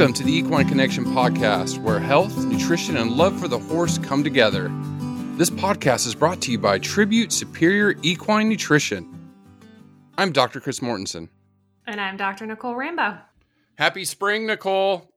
Welcome to the Equine Connection podcast, where health, nutrition, and love for the horse come together. This podcast is brought to you by Tribute Superior Equine Nutrition. I'm Dr. Chris Mortensen. And I'm Dr. Nicole Rambo. Happy spring, Nicole.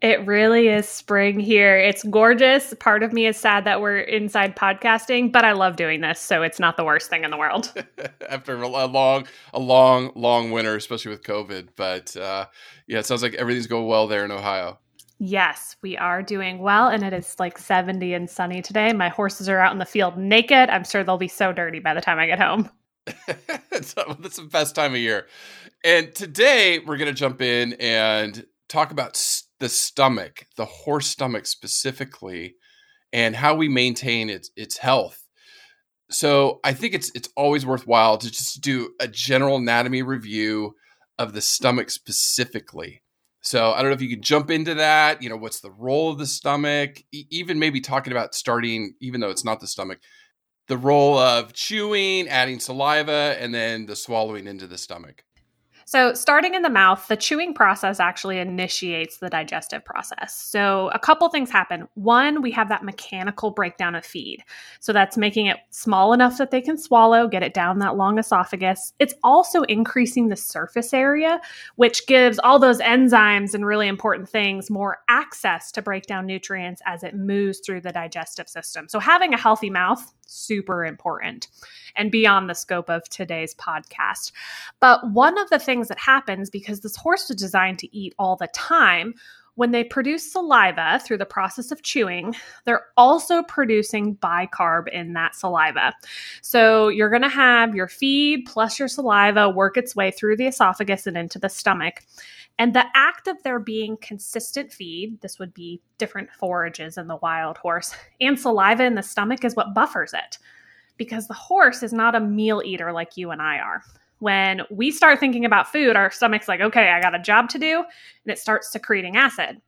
It really is spring here. It's gorgeous. Part of me is sad that we're inside podcasting, but I love doing this, so it's not the worst thing in the world. After a long, a long, long winter, especially with COVID. But uh, yeah, it sounds like everything's going well there in Ohio. Yes, we are doing well, and it is like 70 and sunny today. My horses are out in the field naked. I'm sure they'll be so dirty by the time I get home. That's the best time of year. And today we're going to jump in and talk about the stomach, the horse stomach specifically, and how we maintain its its health. So I think it's it's always worthwhile to just do a general anatomy review of the stomach specifically. So I don't know if you could jump into that. You know, what's the role of the stomach? E- even maybe talking about starting, even though it's not the stomach, the role of chewing, adding saliva, and then the swallowing into the stomach. So, starting in the mouth, the chewing process actually initiates the digestive process. So, a couple things happen. One, we have that mechanical breakdown of feed. So, that's making it small enough that they can swallow, get it down that long esophagus. It's also increasing the surface area, which gives all those enzymes and really important things more access to break down nutrients as it moves through the digestive system. So, having a healthy mouth, super important and beyond the scope of today's podcast. But one of the things that happens because this horse was designed to eat all the time, when they produce saliva through the process of chewing, they're also producing bicarb in that saliva. So you're going to have your feed plus your saliva work its way through the esophagus and into the stomach. And the act of there being consistent feed, this would be different forages in the wild horse, and saliva in the stomach is what buffers it because the horse is not a meal eater like you and I are. When we start thinking about food, our stomach's like, okay, I got a job to do, and it starts secreting acid.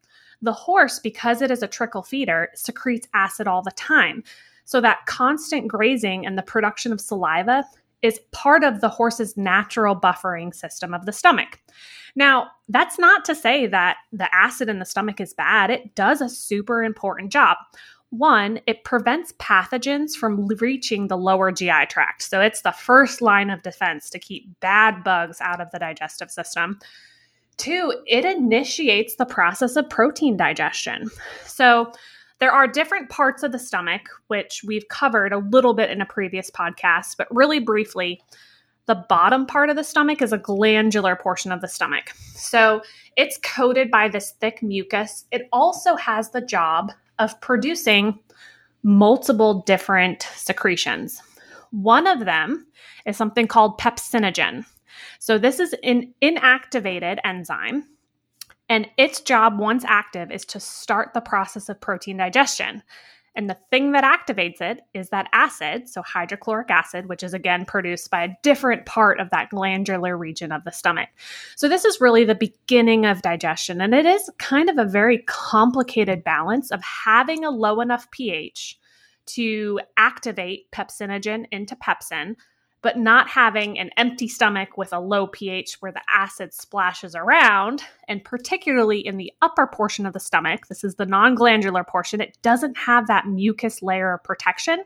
The horse, because it is a trickle feeder, secretes acid all the time. So that constant grazing and the production of saliva is part of the horse's natural buffering system of the stomach. Now, that's not to say that the acid in the stomach is bad. It does a super important job. One, it prevents pathogens from reaching the lower GI tract. So it's the first line of defense to keep bad bugs out of the digestive system. Two, it initiates the process of protein digestion. So there are different parts of the stomach, which we've covered a little bit in a previous podcast, but really briefly, the bottom part of the stomach is a glandular portion of the stomach. So it's coated by this thick mucus. It also has the job of producing multiple different secretions. One of them is something called pepsinogen. So, this is an inactivated enzyme, and its job, once active, is to start the process of protein digestion. And the thing that activates it is that acid, so hydrochloric acid, which is again produced by a different part of that glandular region of the stomach. So, this is really the beginning of digestion. And it is kind of a very complicated balance of having a low enough pH to activate pepsinogen into pepsin, but not having an empty stomach with a low pH where the acid splashes around, and particularly in the upper portion of the stomach, this is the non glandular portion, it doesn't have that mucus layer of protection.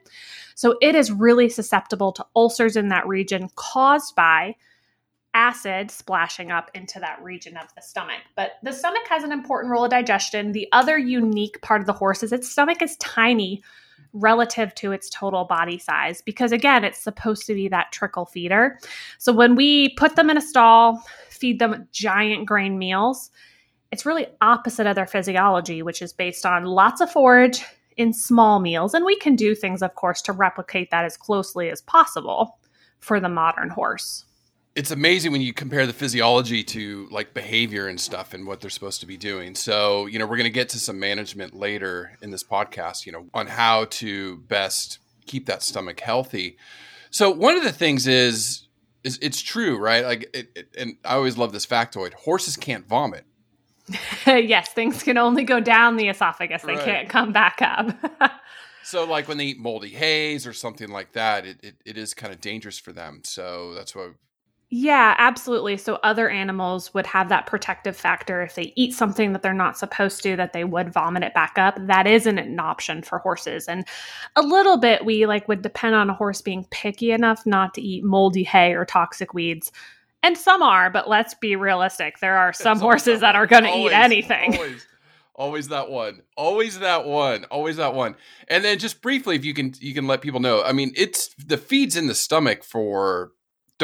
So it is really susceptible to ulcers in that region caused by acid splashing up into that region of the stomach. But the stomach has an important role of digestion. The other unique part of the horse is its stomach is tiny relative to its total body size because again it's supposed to be that trickle feeder. So when we put them in a stall feed them giant grain meals it's really opposite of their physiology which is based on lots of forage in small meals. And we can do things of course to replicate that as closely as possible for the modern horse it's amazing when you compare the physiology to like behavior and stuff and what they're supposed to be doing. So, you know, we're going to get to some management later in this podcast, you know, on how to best keep that stomach healthy. So, one of the things is is it's true, right? Like it, it, and I always love this factoid. Horses can't vomit. yes, things can only go down the esophagus. They right. can't come back up. so like when they eat moldy haze or something like that, it, it, it is kind of dangerous for them. So that's why Yeah, absolutely. So other animals would have that protective factor. If they eat something that they're not supposed to, that they would vomit it back up. That isn't an option for horses. And a little bit we like would depend on a horse being picky enough not to eat moldy hay or toxic weeds. And some are, but let's be realistic. There are some horses that are going to eat anything. Always. Always that one. Always that one. Always that one. And then just briefly, if you can, you can let people know. I mean, it's the feed's in the stomach for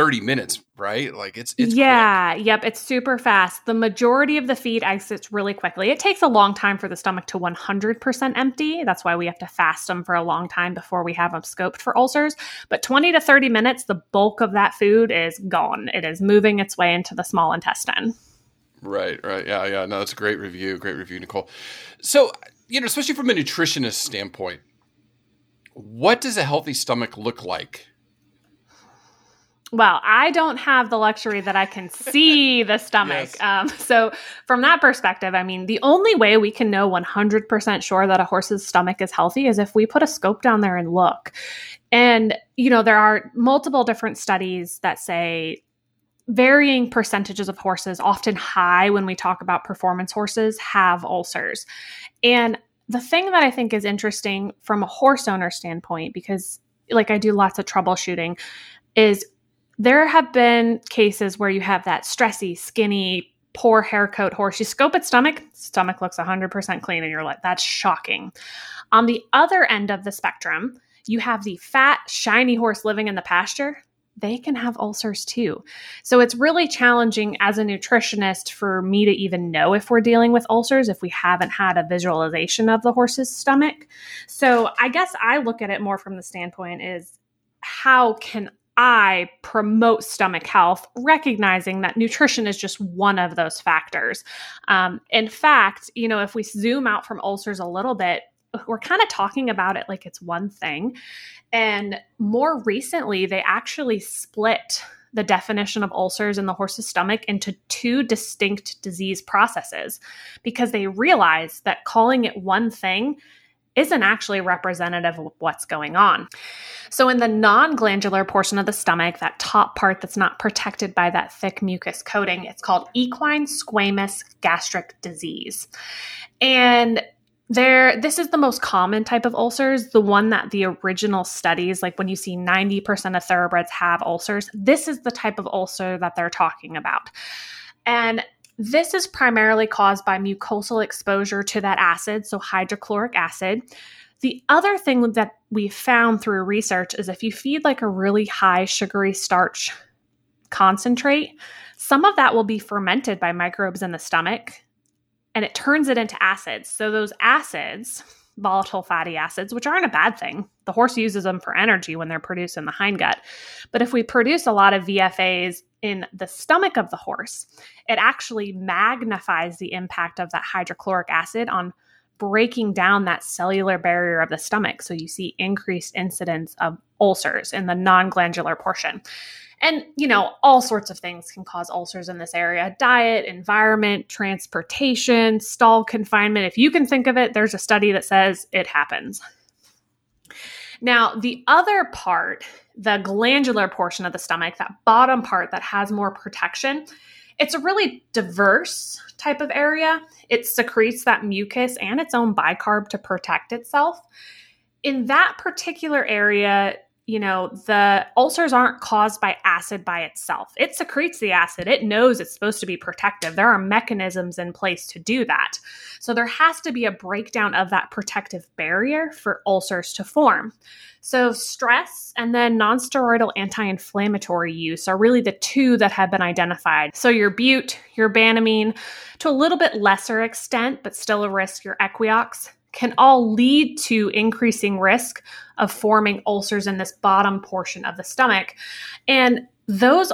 30 minutes, right? Like it's it's Yeah, quick. yep, it's super fast. The majority of the feed exits really quickly. It takes a long time for the stomach to 100% empty. That's why we have to fast them for a long time before we have them scoped for ulcers. But 20 to 30 minutes, the bulk of that food is gone. It is moving its way into the small intestine. Right, right. Yeah, yeah. No, that's a great review. Great review, Nicole. So, you know, especially from a nutritionist standpoint, what does a healthy stomach look like? Well, I don't have the luxury that I can see the stomach. Yes. Um, so, from that perspective, I mean, the only way we can know 100% sure that a horse's stomach is healthy is if we put a scope down there and look. And, you know, there are multiple different studies that say varying percentages of horses, often high when we talk about performance horses, have ulcers. And the thing that I think is interesting from a horse owner standpoint, because like I do lots of troubleshooting, is there have been cases where you have that stressy, skinny, poor hair coat horse. You scope its stomach, stomach looks 100% clean, and you're like, that's shocking. On the other end of the spectrum, you have the fat, shiny horse living in the pasture. They can have ulcers too. So it's really challenging as a nutritionist for me to even know if we're dealing with ulcers if we haven't had a visualization of the horse's stomach. So I guess I look at it more from the standpoint is how can I promote stomach health, recognizing that nutrition is just one of those factors. Um, in fact, you know, if we zoom out from ulcers a little bit, we're kind of talking about it like it's one thing. And more recently, they actually split the definition of ulcers in the horse's stomach into two distinct disease processes because they realized that calling it one thing isn't actually representative of what's going on. So, in the non glandular portion of the stomach, that top part that's not protected by that thick mucus coating, it's called equine squamous gastric disease. And there this is the most common type of ulcers the one that the original studies like when you see 90% of thoroughbreds have ulcers this is the type of ulcer that they're talking about and this is primarily caused by mucosal exposure to that acid, so hydrochloric acid. The other thing that we found through research is if you feed like a really high sugary starch concentrate, some of that will be fermented by microbes in the stomach and it turns it into acids. So those acids, volatile fatty acids, which aren't a bad thing. The horse uses them for energy when they're produced in the hindgut. But if we produce a lot of VFAs in the stomach of the horse, it actually magnifies the impact of that hydrochloric acid on breaking down that cellular barrier of the stomach. So you see increased incidence of ulcers in the non glandular portion. And, you know, all sorts of things can cause ulcers in this area diet, environment, transportation, stall confinement. If you can think of it, there's a study that says it happens. Now, the other part, the glandular portion of the stomach, that bottom part that has more protection, it's a really diverse type of area. It secretes that mucus and its own bicarb to protect itself. In that particular area, you know, the ulcers aren't caused by acid by itself. It secretes the acid. It knows it's supposed to be protective. There are mechanisms in place to do that. So there has to be a breakdown of that protective barrier for ulcers to form. So stress and then nonsteroidal anti-inflammatory use are really the two that have been identified. So your bute, your banamine, to a little bit lesser extent, but still a risk, your Equioxx can all lead to increasing risk of forming ulcers in this bottom portion of the stomach. And those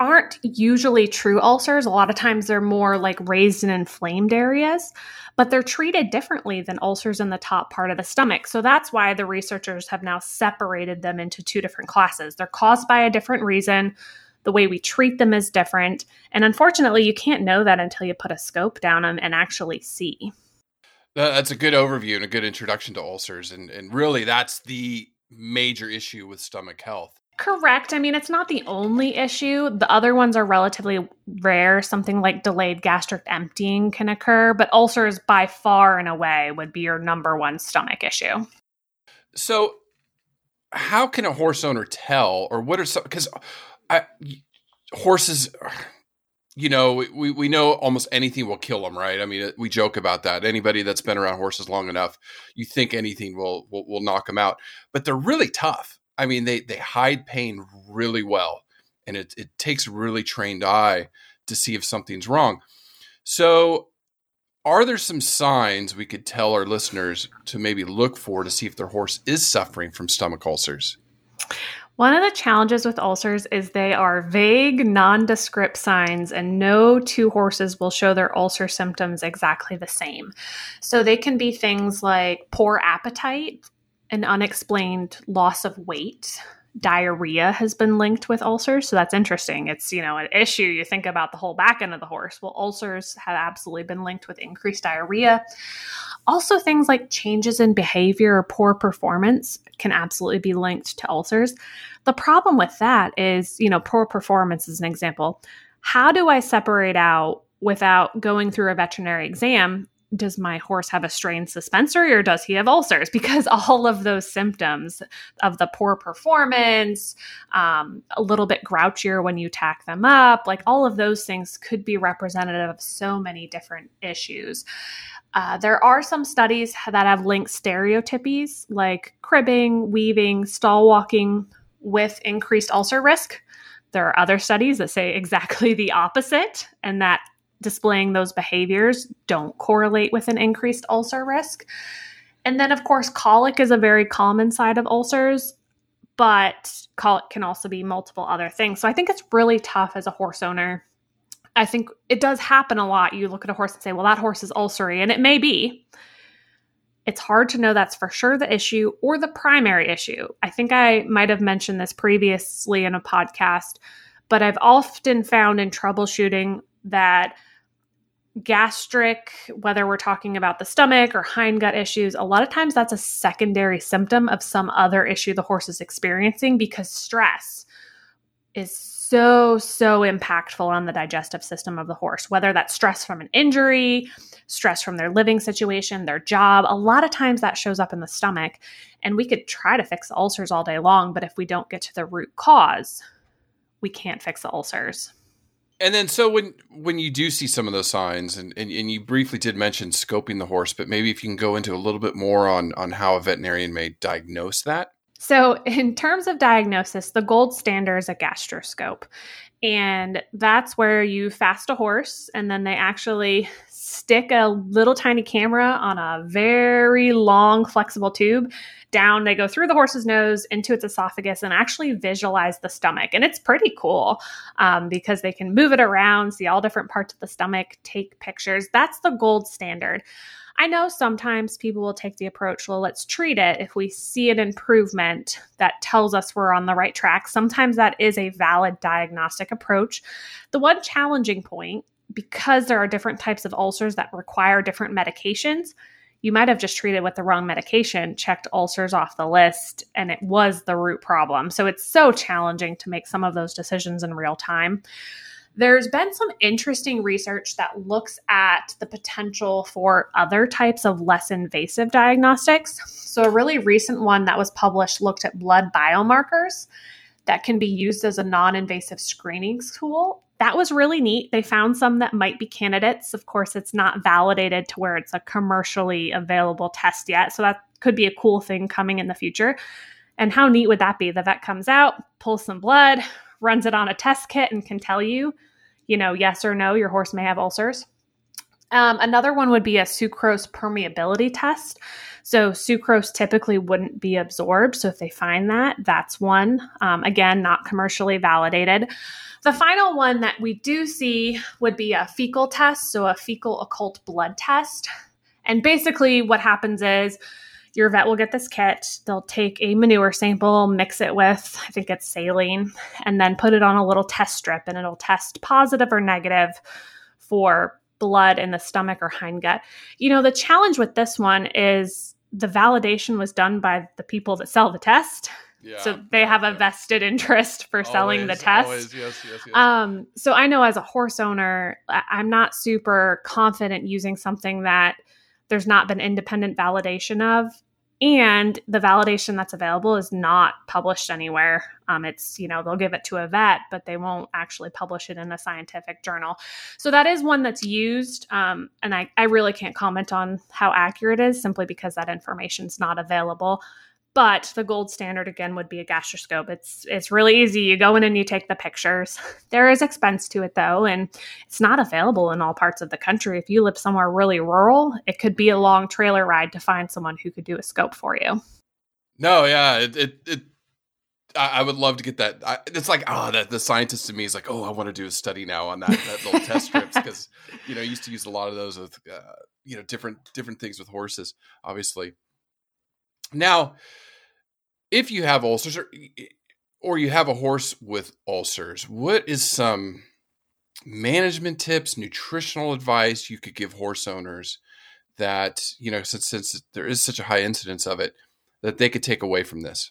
aren't usually true ulcers. A lot of times they're more like raised and inflamed areas, but they're treated differently than ulcers in the top part of the stomach. So that's why the researchers have now separated them into two different classes. They're caused by a different reason. The way we treat them is different. And unfortunately, you can't know that until you put a scope down them and actually see. That's a good overview and a good introduction to ulcers. And, and really, that's the major issue with stomach health. Correct. I mean, it's not the only issue. The other ones are relatively rare. Something like delayed gastric emptying can occur, but ulcers by far and away would be your number one stomach issue. So, how can a horse owner tell, or what are some? Because horses, you know, we we know almost anything will kill them, right? I mean, we joke about that. Anybody that's been around horses long enough, you think anything will will, will knock them out, but they're really tough I mean, they they hide pain really well, and it it takes a really trained eye to see if something's wrong. So, are there some signs we could tell our listeners to maybe look for to see if their horse is suffering from stomach ulcers? One of the challenges with ulcers is they are vague, nondescript signs, and no two horses will show their ulcer symptoms exactly the same. So they can be things like poor appetite, an unexplained loss of weight. Diarrhea has been linked with ulcers, so that's interesting. It's you know an issue. You think about the whole back end of the horse. Well, ulcers have absolutely been linked with increased diarrhea. Also, things like changes in behavior or poor performance can absolutely be linked to ulcers. The problem with that is, you know, poor performance is an example. How do I separate out without going through a veterinary exam does my horse have a strained suspensory or does he have ulcers? Because all of those symptoms of the poor performance, um, a little bit grouchier when you tack them up, like all of those things could be representative of so many different issues. Uh, there are some studies that have linked stereotypies like cribbing, weaving, stall walking with increased ulcer risk. There are other studies that say exactly the opposite, and that displaying those behaviors don't correlate with an increased ulcer risk. And then, of course, colic is a very common side of ulcers, but colic can also be multiple other things. So I think it's really tough as a horse owner. I think it does happen a lot. You look at a horse and say, well, that horse is ulcery, and it may be. It's hard to know that's for sure the issue or the primary issue. I think I might have mentioned this previously in a podcast, but I've often found in troubleshooting that gastric, whether we're talking about the stomach or hindgut issues, a lot of times that's a secondary symptom of some other issue the horse is experiencing because stress is so, so impactful on the digestive system of the horse, whether that's stress from an injury, stress from their living situation, their job. A lot of times that shows up in the stomach. And we could try to fix ulcers all day long, but if we don't get to the root cause, we can't fix the ulcers. And then, so when when you do see some of those signs, and, and, and you briefly did mention scoping the horse, but maybe if you can go into a little bit more on on how a veterinarian may diagnose that. So, in terms of diagnosis, the gold standard is a gastroscope, and that's where you fast a horse, and then they actually stick a little tiny camera on a very long, flexible tube down. They go through the horse's nose into its esophagus and actually visualize the stomach. And it's pretty cool um, because they can move it around, see all different parts of the stomach, take pictures. That's the gold standard. I know sometimes people will take the approach, well, let's treat it. If we see an improvement that tells us we're on the right track, sometimes that is a valid diagnostic approach. The one challenging point, because there are different types of ulcers that require different medications, you might have just treated with the wrong medication, checked ulcers off the list, and it was the root problem. So it's so challenging to make some of those decisions in real time. There's been some interesting research that looks at the potential for other types of less invasive diagnostics. So, a really recent one that was published looked at blood biomarkers that can be used as a non invasive screening tool that was really neat. They found some that might be candidates. Of course, it's not validated to where it's a commercially available test yet. So that could be a cool thing coming in the future. And how neat would that be? The vet comes out, pulls some blood, runs it on a test kit, and can tell you, you know, yes or no, your horse may have ulcers. Um, another one would be a sucrose permeability test. So, sucrose typically wouldn't be absorbed. So, if they find that, that's one. Um, again, not commercially validated. The final one that we do see would be a fecal test, so a fecal occult blood test. And basically, what happens is your vet will get this kit. They'll take a manure sample, mix it with, I think it's saline, and then put it on a little test strip, and it'll test positive or negative for blood in the stomach or hindgut. You know, the challenge with this one is the validation was done by the people that sell the test. Yeah, so they have a vested interest for selling the test. Always, yes, yes, yes. Um, so I know as a horse owner, I'm not super confident using something that there's not been independent validation of and the validation that's available is not published anywhere. Um, it's you know they'll give it to a vet but they won't actually publish it in a scientific journal. So that is one that's used um, and I, I really can't comment on how accurate it is simply because that information is not available but the gold standard again would be a gastroscope. It's it's really easy. You go in and you take the pictures. There is expense to it though, and it's not available in all parts of the country. If you live somewhere really rural, it could be a long trailer ride to find someone who could do a scope for you. No, yeah, it it, it I, would love to get that. I, it's like, oh, that the scientist in me is like, oh, I want to do a study now on that, that little test strips because you know I used to use a lot of those with uh, you know different different things with horses, obviously. Now, if you have ulcers or, or you have a horse with ulcers, what is some management tips, nutritional advice you could give horse owners that, you know, since, since there is such a high incidence of it, that they could take away from this?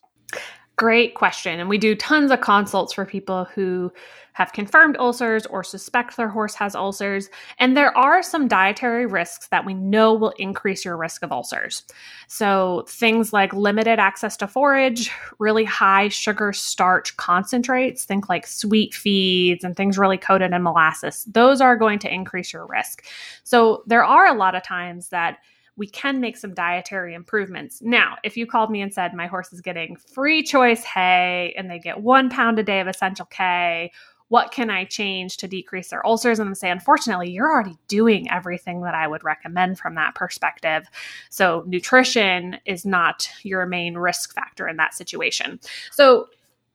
Great question. And we do tons of consults for people who have confirmed ulcers or suspect their horse has ulcers. And there are some dietary risks that we know will increase your risk of ulcers. So, things like limited access to forage, really high sugar starch concentrates, think like sweet feeds and things really coated in molasses, those are going to increase your risk. So, there are a lot of times that we can make some dietary improvements. Now, if you called me and said my horse is getting free choice hay and they get one pound a day of essential K, what can I change to decrease their ulcers? And I'm say, unfortunately, you're already doing everything that I would recommend from that perspective. So, nutrition is not your main risk factor in that situation. So,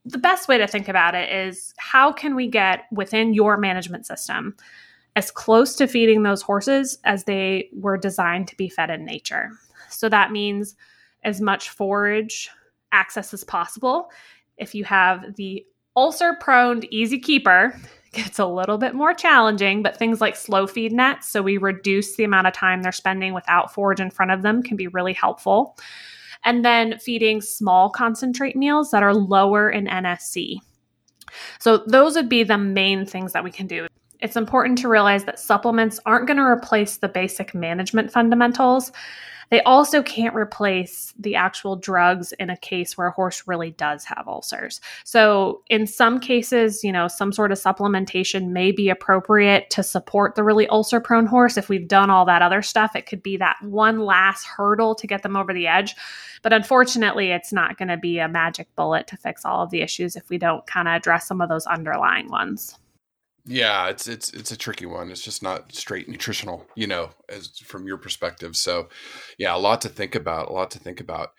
the best way to think about it is how can we get within your management system as close to feeding those horses as they were designed to be fed in nature. So that means as much forage access as possible. If you have the ulcer prone easy keeper, it's a little bit more challenging, but things like slow feed nets, so we reduce the amount of time they're spending without forage in front of them, can be really helpful. And then feeding small concentrate meals that are lower in NSC. So, those would be the main things that we can do it's important to realize that supplements aren't going to replace the basic management fundamentals. They also can't replace the actual drugs in a case where a horse really does have ulcers. So, in some cases, you know, some sort of supplementation may be appropriate to support the really ulcer prone horse. If we've done all that other stuff, it could be that one last hurdle to get them over the edge. But unfortunately, it's not going to be a magic bullet to fix all of the issues if we don't kind of address some of those underlying ones. Yeah, it's it's it's a tricky one. It's just not straight nutritional, you know, as from your perspective. So, yeah, a lot to think about. A lot to think about.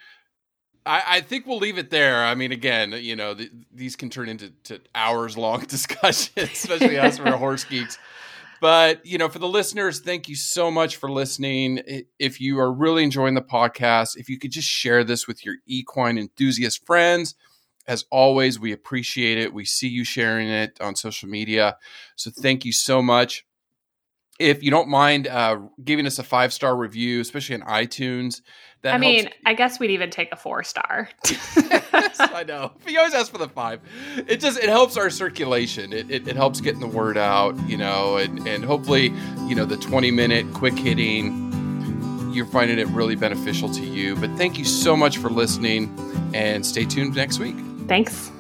I, I think we'll leave it there. I mean, again, you know, the, these can turn into hours long discussions, especially us for horse geeks. But you know, for the listeners, thank you so much for listening. If you are really enjoying the podcast, if you could just share this with your equine enthusiast friends as always, we appreciate it. We see you sharing it on social media. So thank you so much. If you don't mind uh, giving us a five star review, especially on iTunes, that I mean, I guess we'd even take a four star. I know. You always ask for the five. It just it helps our circulation. It, it, it helps getting the word out, you know, and, and hopefully, you know, the 20 minute quick hitting you're finding it really beneficial to you. But thank you so much for listening and stay tuned next week. Thanks.